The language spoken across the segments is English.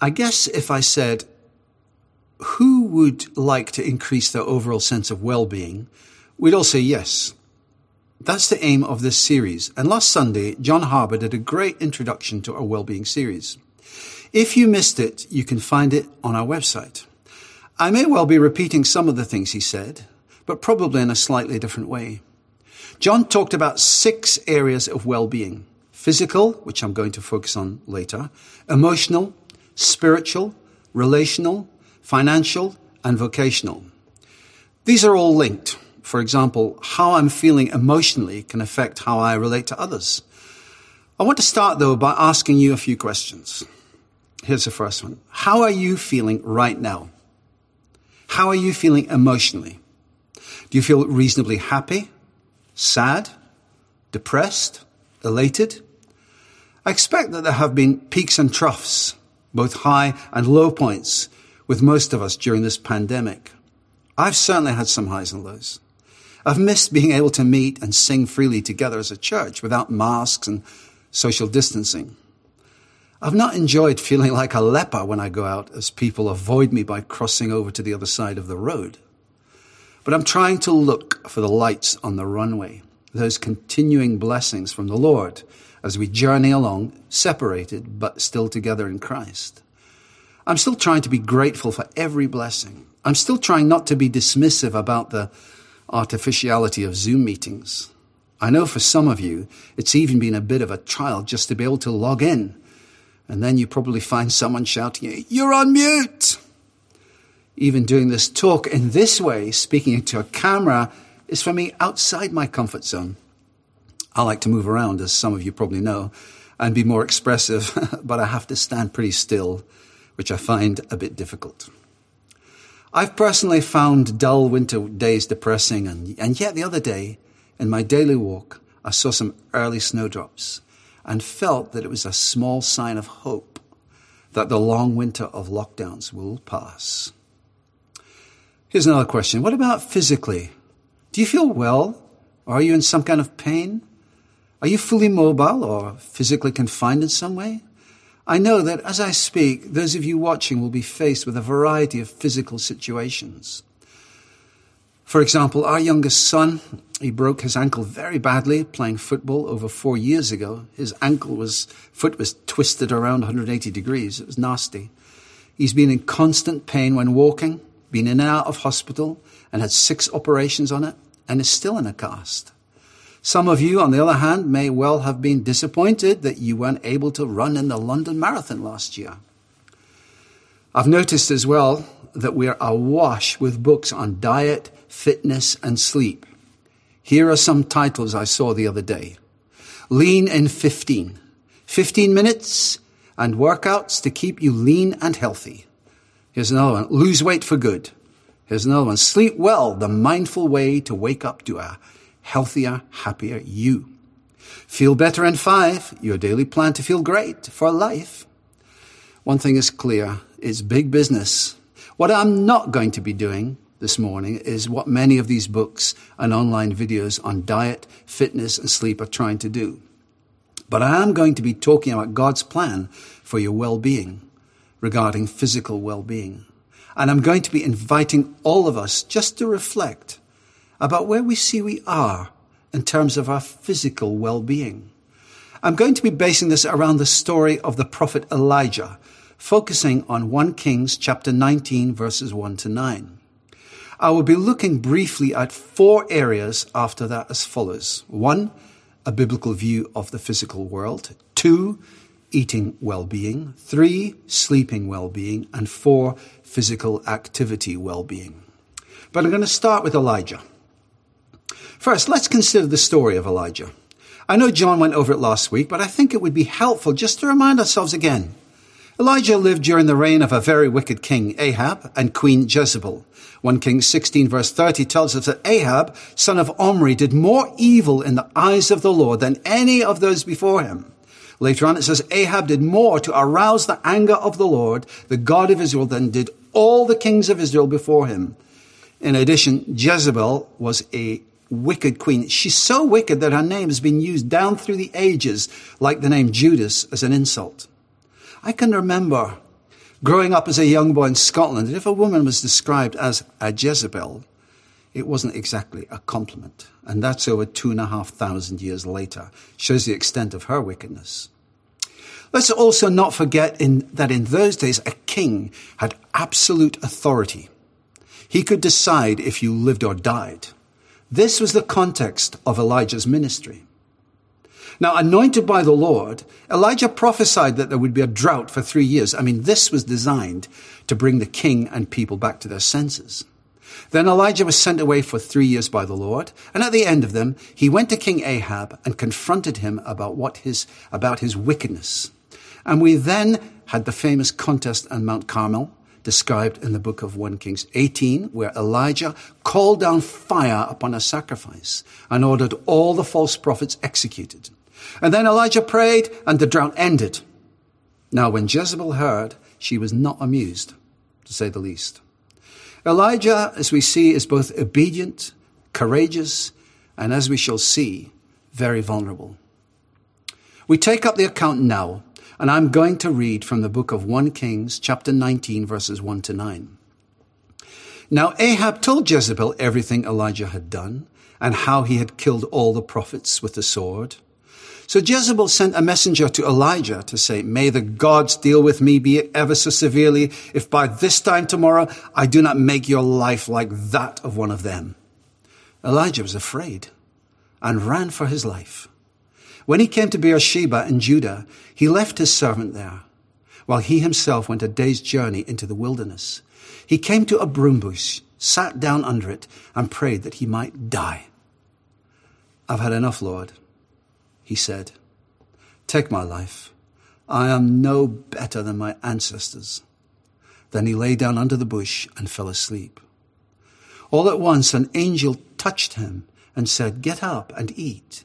I guess if I said, who would like to increase their overall sense of well-being, we'd all say yes. That's the aim of this series. And last Sunday, John Harbour did a great introduction to our well-being series. If you missed it, you can find it on our website. I may well be repeating some of the things he said, but probably in a slightly different way. John talked about six areas of well-being. Physical, which I'm going to focus on later, emotional, spiritual, relational, financial, and vocational. These are all linked. For example, how I'm feeling emotionally can affect how I relate to others. I want to start though by asking you a few questions. Here's the first one. How are you feeling right now? How are you feeling emotionally? Do you feel reasonably happy, sad, depressed, elated? I expect that there have been peaks and troughs, both high and low points, with most of us during this pandemic. I've certainly had some highs and lows. I've missed being able to meet and sing freely together as a church without masks and social distancing. I've not enjoyed feeling like a leper when I go out as people avoid me by crossing over to the other side of the road. But I'm trying to look for the lights on the runway, those continuing blessings from the Lord as we journey along, separated but still together in Christ. I'm still trying to be grateful for every blessing. I'm still trying not to be dismissive about the artificiality of Zoom meetings. I know for some of you, it's even been a bit of a trial just to be able to log in and then you probably find someone shouting, You're on mute! Even doing this talk in this way, speaking into a camera, is for me outside my comfort zone. I like to move around, as some of you probably know, and be more expressive, but I have to stand pretty still, which I find a bit difficult. I've personally found dull winter days depressing, and, and yet the other day, in my daily walk, I saw some early snowdrops and felt that it was a small sign of hope that the long winter of lockdowns will pass. Here's another question. What about physically? Do you feel well? Or are you in some kind of pain? Are you fully mobile or physically confined in some way? I know that as I speak, those of you watching will be faced with a variety of physical situations. For example, our youngest son, he broke his ankle very badly playing football over four years ago. His ankle was, foot was twisted around 180 degrees. It was nasty. He's been in constant pain when walking, been in and out of hospital, and had six operations on it, and is still in a cast. Some of you, on the other hand, may well have been disappointed that you weren't able to run in the London Marathon last year. I've noticed as well that we are awash with books on diet, fitness, and sleep. Here are some titles I saw the other day. Lean in 15. 15 minutes and workouts to keep you lean and healthy. Here's another one. Lose weight for good. Here's another one. Sleep well, the mindful way to wake up to a healthier, happier you. Feel better in five, your daily plan to feel great for life. One thing is clear. It's big business. What I'm not going to be doing this morning is what many of these books and online videos on diet, fitness, and sleep are trying to do. But I am going to be talking about God's plan for your well-being regarding physical well-being. And I'm going to be inviting all of us just to reflect about where we see we are in terms of our physical well-being. I'm going to be basing this around the story of the prophet Elijah, focusing on 1 Kings chapter 19 verses 1 to 9. I will be looking briefly at four areas after that as follows. One, a biblical view of the physical world. Two, eating well-being. Three, sleeping well-being. And four, physical activity well-being. But I'm going to start with Elijah. First, let's consider the story of Elijah. I know John went over it last week, but I think it would be helpful just to remind ourselves again. Elijah lived during the reign of a very wicked king, Ahab, and Queen Jezebel. 1 Kings 16 verse 30 tells us that Ahab, son of Omri, did more evil in the eyes of the Lord than any of those before him. Later on it says Ahab did more to arouse the anger of the Lord, the God of Israel, than did all the kings of Israel before him. In addition, Jezebel was a wicked queen. She's so wicked that her name has been used down through the ages, like the name Judas, as an insult. I can remember Growing up as a young boy in Scotland, that if a woman was described as a Jezebel, it wasn't exactly a compliment. And that's over two and a half thousand years later. Shows the extent of her wickedness. Let's also not forget in, that in those days, a king had absolute authority. He could decide if you lived or died. This was the context of Elijah's ministry. Now, anointed by the Lord, Elijah prophesied that there would be a drought for three years. I mean, this was designed to bring the king and people back to their senses. Then Elijah was sent away for three years by the Lord, and at the end of them, he went to King Ahab and confronted him about what his, about his wickedness. And we then had the famous contest on Mount Carmel, described in the book of 1 Kings 18, where Elijah called down fire upon a sacrifice and ordered all the false prophets executed. And then Elijah prayed and the drought ended. Now, when Jezebel heard, she was not amused, to say the least. Elijah, as we see, is both obedient, courageous, and as we shall see, very vulnerable. We take up the account now and I'm going to read from the book of 1 Kings, chapter 19, verses 1 to 9. Now Ahab told Jezebel everything Elijah had done and how he had killed all the prophets with the sword. So Jezebel sent a messenger to Elijah to say, May the gods deal with me, be it ever so severely, if by this time tomorrow I do not make your life like that of one of them. Elijah was afraid and ran for his life. When he came to Beersheba in Judah, he left his servant there, while he himself went a day's journey into the wilderness. He came to a broom bush, sat down under it, and prayed that he might die. I've had enough, Lord, he said. Take my life. I am no better than my ancestors. Then he lay down under the bush and fell asleep. All at once an angel touched him and said, Get up and eat.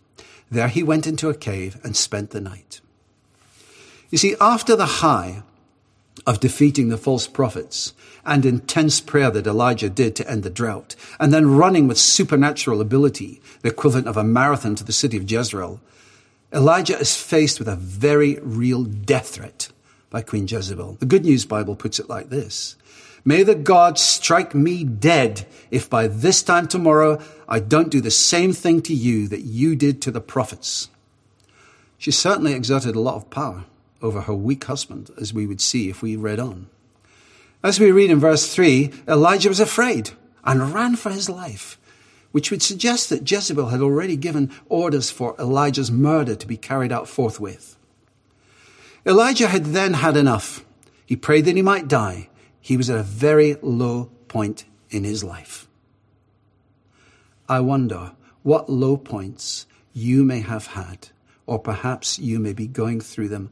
There he went into a cave and spent the night. You see, after the high of defeating the false prophets and intense prayer that Elijah did to end the drought, and then running with supernatural ability, the equivalent of a marathon to the city of Jezreel, Elijah is faced with a very real death threat by Queen Jezebel. The Good News Bible puts it like this. May the gods strike me dead if by this time tomorrow I don't do the same thing to you that you did to the prophets. She certainly exerted a lot of power over her weak husband, as we would see if we read on. As we read in verse 3, Elijah was afraid and ran for his life, which would suggest that Jezebel had already given orders for Elijah's murder to be carried out forthwith. Elijah had then had enough. He prayed that he might die, he was at a very low point in his life. I wonder what low points you may have had, or perhaps you may be going through them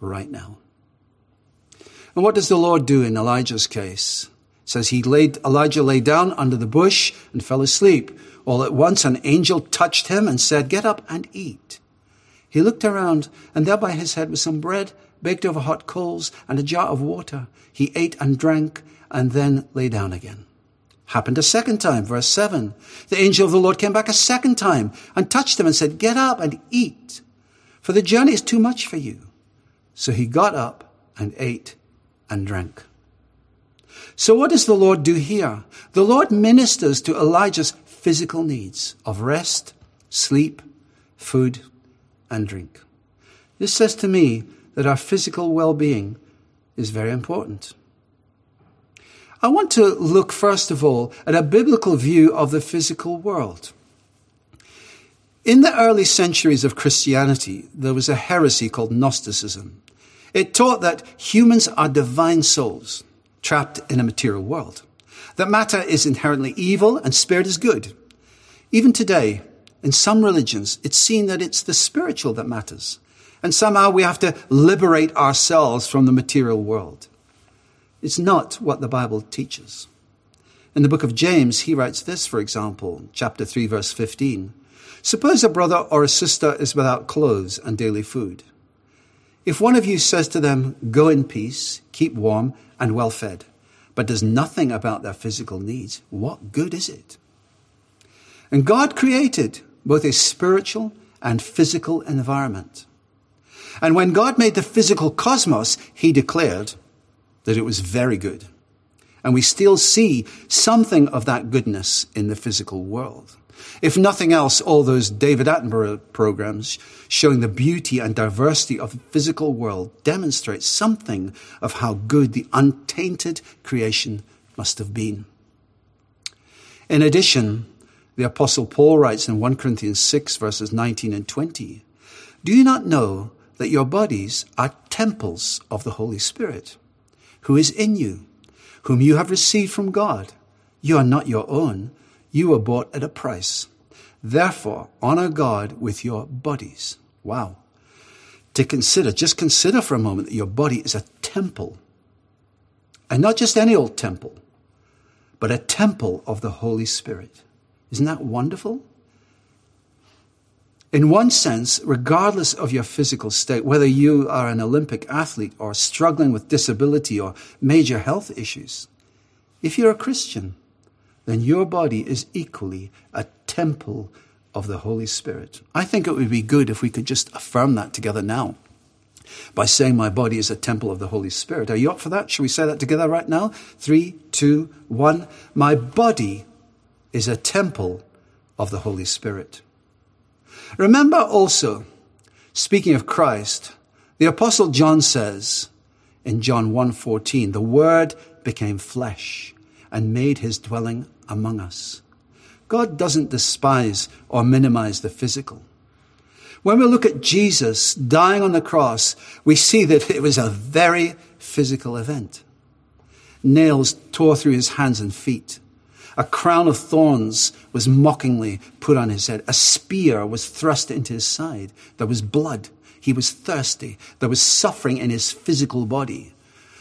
right now. And what does the Lord do in Elijah's case? It says he laid, Elijah lay down under the bush and fell asleep. All at once an angel touched him and said, Get up and eat. He looked around, and there by his head was some bread baked over hot coals, and a jar of water. He ate and drank, and then lay down again. Happened a second time, verse 7. The angel of the Lord came back a second time and touched him and said, Get up and eat, for the journey is too much for you. So he got up and ate and drank. So what does the Lord do here? The Lord ministers to Elijah's physical needs of rest, sleep, food, and drink. This says to me that our physical well being is very important. I want to look first of all at a biblical view of the physical world. In the early centuries of Christianity, there was a heresy called Gnosticism. It taught that humans are divine souls trapped in a material world, that matter is inherently evil and spirit is good. Even today, in some religions, it's seen that it's the spiritual that matters, and somehow we have to liberate ourselves from the material world. It's not what the Bible teaches. In the book of James, he writes this, for example, chapter 3, verse 15. Suppose a brother or a sister is without clothes and daily food. If one of you says to them, Go in peace, keep warm and well fed, but does nothing about their physical needs, what good is it? And God created both a spiritual and physical environment. And when God made the physical cosmos, he declared that it was very good. And we still see something of that goodness in the physical world. If nothing else, all those David Attenborough programs showing the beauty and diversity of the physical world demonstrate something of how good the untainted creation must have been. In addition, the apostle Paul writes in 1 Corinthians 6 verses 19 and 20, Do you not know that your bodies are temples of the Holy Spirit, who is in you, whom you have received from God? You are not your own you were bought at a price. Therefore, honor God with your bodies. Wow. To consider, just consider for a moment that your body is a temple. And not just any old temple, but a temple of the Holy Spirit. Isn't that wonderful? In one sense, regardless of your physical state, whether you are an Olympic athlete or struggling with disability or major health issues, if you're a Christian, then your body is equally a temple of the Holy Spirit. I think it would be good if we could just affirm that together now by saying, My body is a temple of the Holy Spirit. Are you up for that? Shall we say that together right now? Three, two, one. My body is a temple of the Holy Spirit. Remember also, speaking of Christ, the apostle John says in John 1:14, the word became flesh and made his dwelling among us. God doesn't despise or minimize the physical. When we look at Jesus dying on the cross, we see that it was a very physical event. Nails tore through his hands and feet. A crown of thorns was mockingly put on his head. A spear was thrust into his side. There was blood. He was thirsty. There was suffering in his physical body.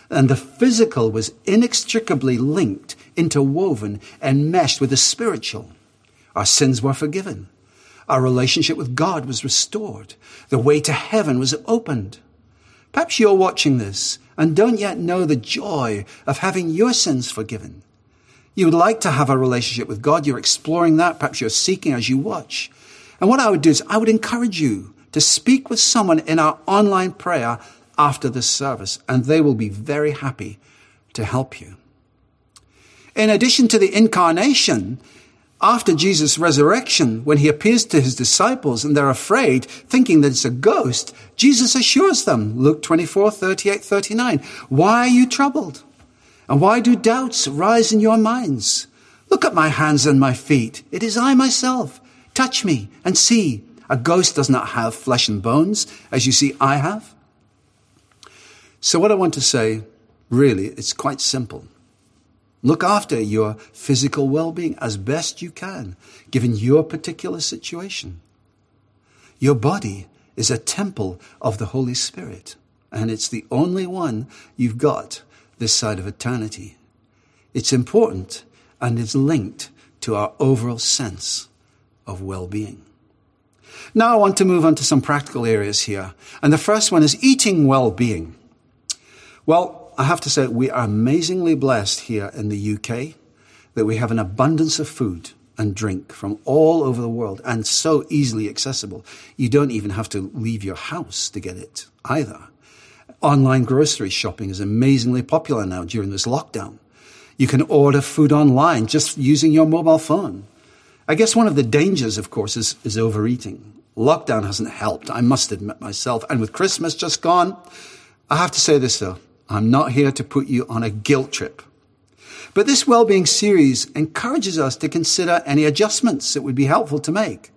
And the physical was inextricably linked, interwoven, and meshed with the spiritual. Our sins were forgiven. Our relationship with God was restored. The way to heaven was opened. Perhaps you're watching this and don't yet know the joy of having your sins forgiven. You would like to have a relationship with God. You're exploring that. Perhaps you're seeking as you watch. And what I would do is I would encourage you to speak with someone in our online prayer after this service, and they will be very happy to help you. In addition to the incarnation, after Jesus' resurrection, when he appears to his disciples and they're afraid, thinking that it's a ghost, Jesus assures them, Luke 24, 38, 39, why are you troubled? And why do doubts rise in your minds? Look at my hands and my feet. It is I myself. Touch me and see. A ghost does not have flesh and bones, as you see I have. So, what I want to say, really, it's quite simple. Look after your physical well being as best you can, given your particular situation. Your body is a temple of the Holy Spirit, and it's the only one you've got this side of eternity. It's important and it's linked to our overall sense of well being. Now I want to move on to some practical areas here. And the first one is eating well being. Well, I have to say, we are amazingly blessed here in the UK that we have an abundance of food and drink from all over the world and so easily accessible. You don't even have to leave your house to get it either. Online grocery shopping is amazingly popular now during this lockdown. You can order food online just using your mobile phone. I guess one of the dangers, of course, is, is overeating. Lockdown hasn't helped, I must admit myself. And with Christmas just gone, I have to say this though. I'm not here to put you on a guilt trip. But this well-being series encourages us to consider any adjustments that would be helpful to make.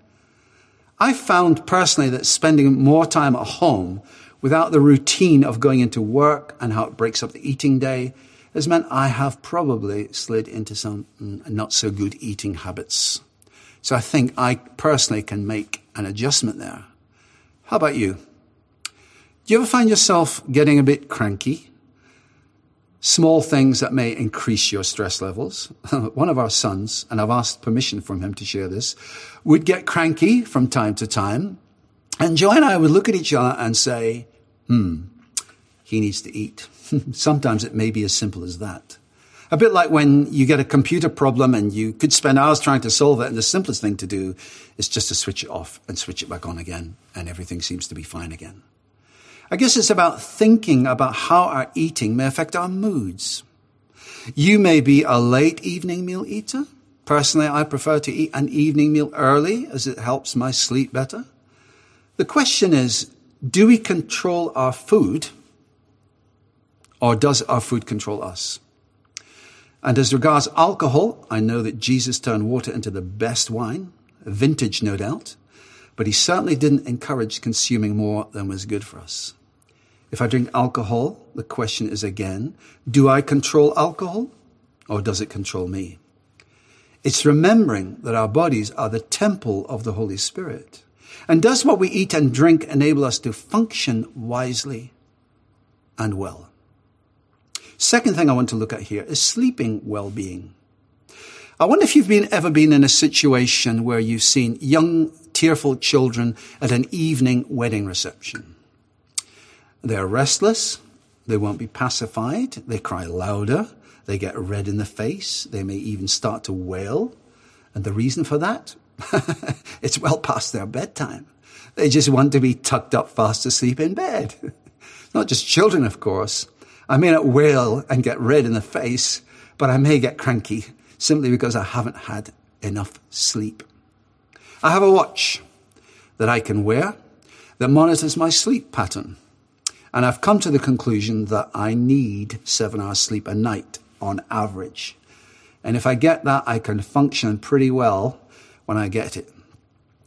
I found personally that spending more time at home without the routine of going into work and how it breaks up the eating day has meant I have probably slid into some not so good eating habits. So I think I personally can make an adjustment there. How about you? Do you ever find yourself getting a bit cranky? small things that may increase your stress levels. One of our sons, and I've asked permission from him to share this, would get cranky from time to time. And Joy and I would look at each other and say, hmm, he needs to eat. Sometimes it may be as simple as that. A bit like when you get a computer problem and you could spend hours trying to solve it, and the simplest thing to do is just to switch it off and switch it back on again, and everything seems to be fine again. I guess it's about thinking about how our eating may affect our moods. You may be a late evening meal eater. Personally, I prefer to eat an evening meal early as it helps my sleep better. The question is, do we control our food or does our food control us? And as regards alcohol, I know that Jesus turned water into the best wine, vintage no doubt, but he certainly didn't encourage consuming more than was good for us. If I drink alcohol, the question is again, do I control alcohol or does it control me? It's remembering that our bodies are the temple of the Holy Spirit. And does what we eat and drink enable us to function wisely and well? Second thing I want to look at here is sleeping well-being. I wonder if you've been, ever been in a situation where you've seen young, tearful children at an evening wedding reception. They're restless. They won't be pacified. They cry louder. They get red in the face. They may even start to wail. And the reason for that? it's well past their bedtime. They just want to be tucked up fast asleep in bed. not just children, of course. I may not wail and get red in the face, but I may get cranky simply because I haven't had enough sleep. I have a watch that I can wear that monitors my sleep pattern. And I've come to the conclusion that I need seven hours sleep a night on average. And if I get that, I can function pretty well when I get it.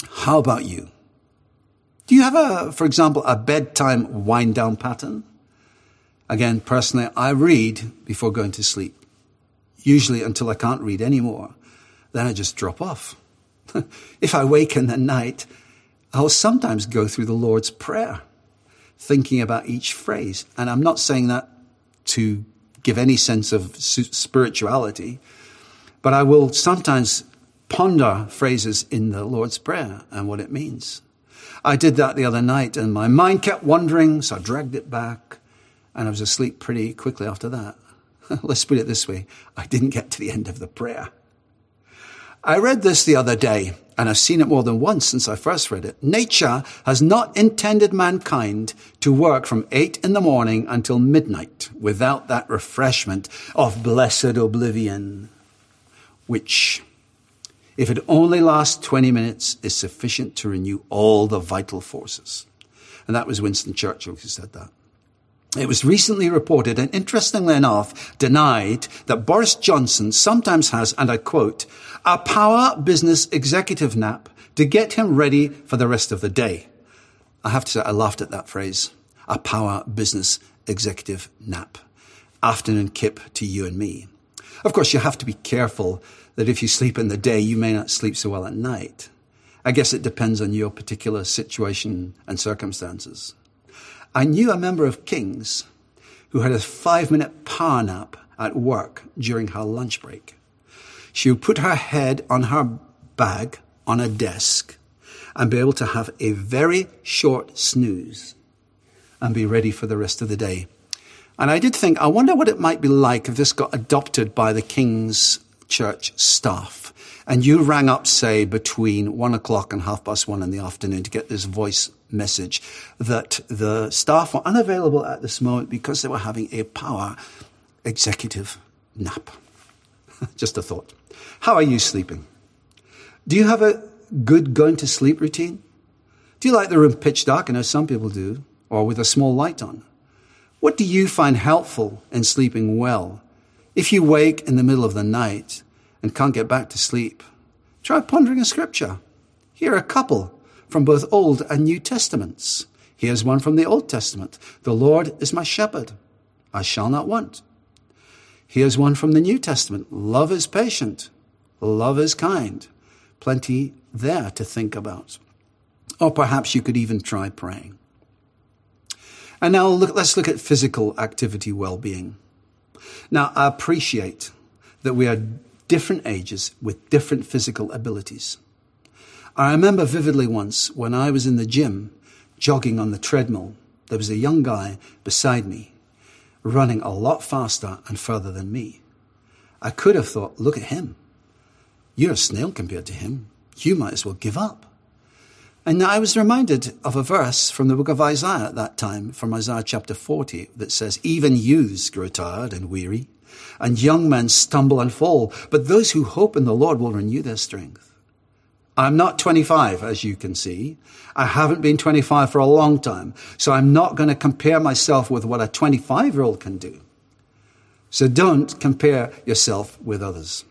How about you? Do you have a, for example, a bedtime wind down pattern? Again, personally, I read before going to sleep. Usually until I can't read anymore. Then I just drop off. if I wake in the night, I'll sometimes go through the Lord's Prayer thinking about each phrase. And I'm not saying that to give any sense of spirituality, but I will sometimes ponder phrases in the Lord's Prayer and what it means. I did that the other night and my mind kept wandering, so I dragged it back and I was asleep pretty quickly after that. Let's put it this way. I didn't get to the end of the prayer. I read this the other day and I've seen it more than once since I first read it. Nature has not intended mankind to work from eight in the morning until midnight without that refreshment of blessed oblivion, which, if it only lasts 20 minutes, is sufficient to renew all the vital forces. And that was Winston Churchill who said that. It was recently reported and interestingly enough denied that Boris Johnson sometimes has, and I quote, a power business executive nap to get him ready for the rest of the day. I have to say, I laughed at that phrase. A power business executive nap. Afternoon kip to you and me. Of course, you have to be careful that if you sleep in the day, you may not sleep so well at night. I guess it depends on your particular situation and circumstances. I knew a member of King's who had a five minute power nap at work during her lunch break. She would put her head on her bag on a desk and be able to have a very short snooze and be ready for the rest of the day. And I did think, I wonder what it might be like if this got adopted by the King's Church staff. And you rang up, say, between one o'clock and half past one in the afternoon to get this voice message that the staff were unavailable at this moment because they were having a power executive nap. Just a thought. How are you sleeping? Do you have a good going to sleep routine? Do you like the room pitch dark? I know some people do, or with a small light on. What do you find helpful in sleeping well? If you wake in the middle of the night and can't get back to sleep, try pondering a scripture. Here are a couple from both Old and New Testaments. Here's one from the Old Testament. The Lord is my shepherd. I shall not want. Here's one from the New Testament. Love is patient. Love is kind. Plenty there to think about. Or perhaps you could even try praying. And now look, let's look at physical activity well-being. Now, I appreciate that we are different ages with different physical abilities. I remember vividly once when I was in the gym jogging on the treadmill, there was a young guy beside me running a lot faster and further than me. I could have thought, look at him. You're a snail compared to him. You might as well give up. And I was reminded of a verse from the book of Isaiah at that time, from Isaiah chapter 40, that says, Even youths grow tired and weary, and young men stumble and fall, but those who hope in the Lord will renew their strength. I'm not 25, as you can see. I haven't been 25 for a long time, so I'm not going to compare myself with what a 25 year old can do. So don't compare yourself with others.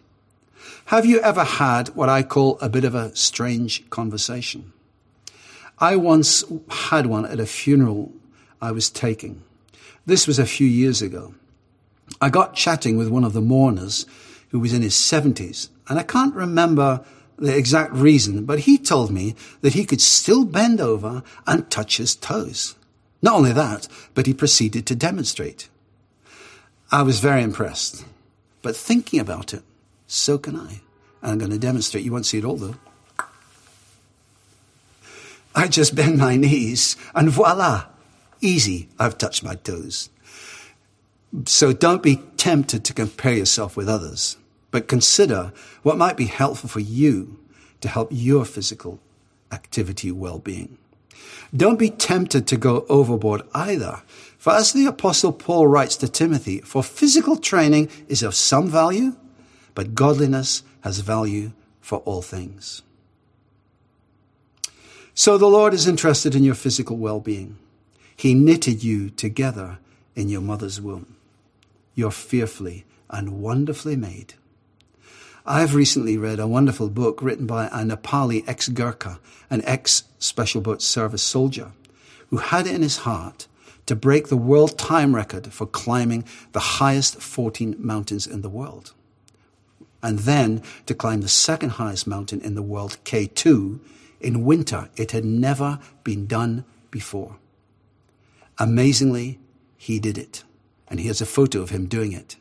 Have you ever had what I call a bit of a strange conversation? I once had one at a funeral I was taking. This was a few years ago. I got chatting with one of the mourners who was in his 70s, and I can't remember the exact reason, but he told me that he could still bend over and touch his toes. Not only that, but he proceeded to demonstrate. I was very impressed. But thinking about it, so can I. And I'm going to demonstrate. You won't see it all though. I just bend my knees and voila, easy, I've touched my toes. So don't be tempted to compare yourself with others, but consider what might be helpful for you to help your physical activity well-being. Don't be tempted to go overboard either. For as the apostle Paul writes to Timothy, for physical training is of some value, but godliness has value for all things. So the Lord is interested in your physical well-being. He knitted you together in your mother's womb. You're fearfully and wonderfully made. I've recently read a wonderful book written by a Nepali ex-Gurkha, an ex-Special Boat Service soldier, who had it in his heart to break the world time record for climbing the highest 14 mountains in the world. And then to climb the second highest mountain in the world, K2, in winter. It had never been done before. Amazingly, he did it. And here's a photo of him doing it.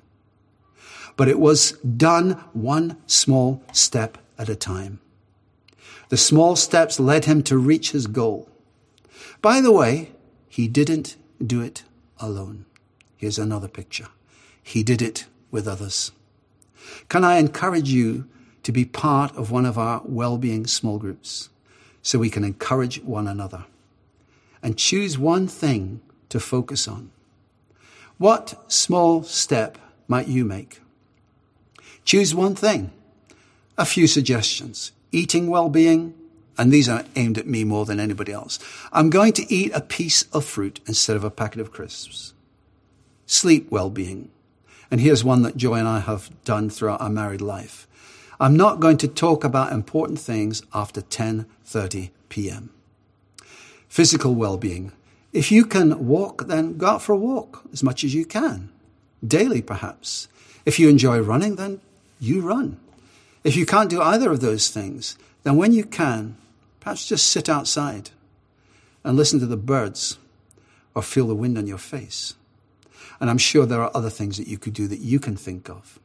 But it was done one small step at a time. The small steps led him to reach his goal. By the way, he didn't do it alone. Here's another picture. He did it with others. Can I encourage you to be part of one of our well-being small groups? So we can encourage one another. And choose one thing to focus on. What small step might you make? Choose one thing. A few suggestions. Eating well-being, and these are aimed at me more than anybody else. I'm going to eat a piece of fruit instead of a packet of crisps. Sleep well-being. And here's one that Joy and I have done throughout our married life. I'm not going to talk about important things after 10:30 p.m. Physical well-being. If you can walk, then go out for a walk as much as you can. Daily, perhaps. If you enjoy running, then you run. If you can't do either of those things, then when you can, perhaps just sit outside and listen to the birds or feel the wind on your face. And I'm sure there are other things that you could do that you can think of.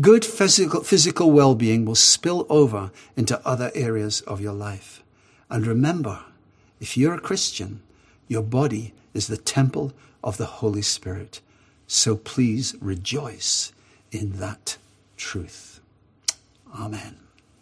Good physical, physical well-being will spill over into other areas of your life. And remember, if you're a Christian, your body is the temple of the Holy Spirit. So please rejoice in that truth. Amen.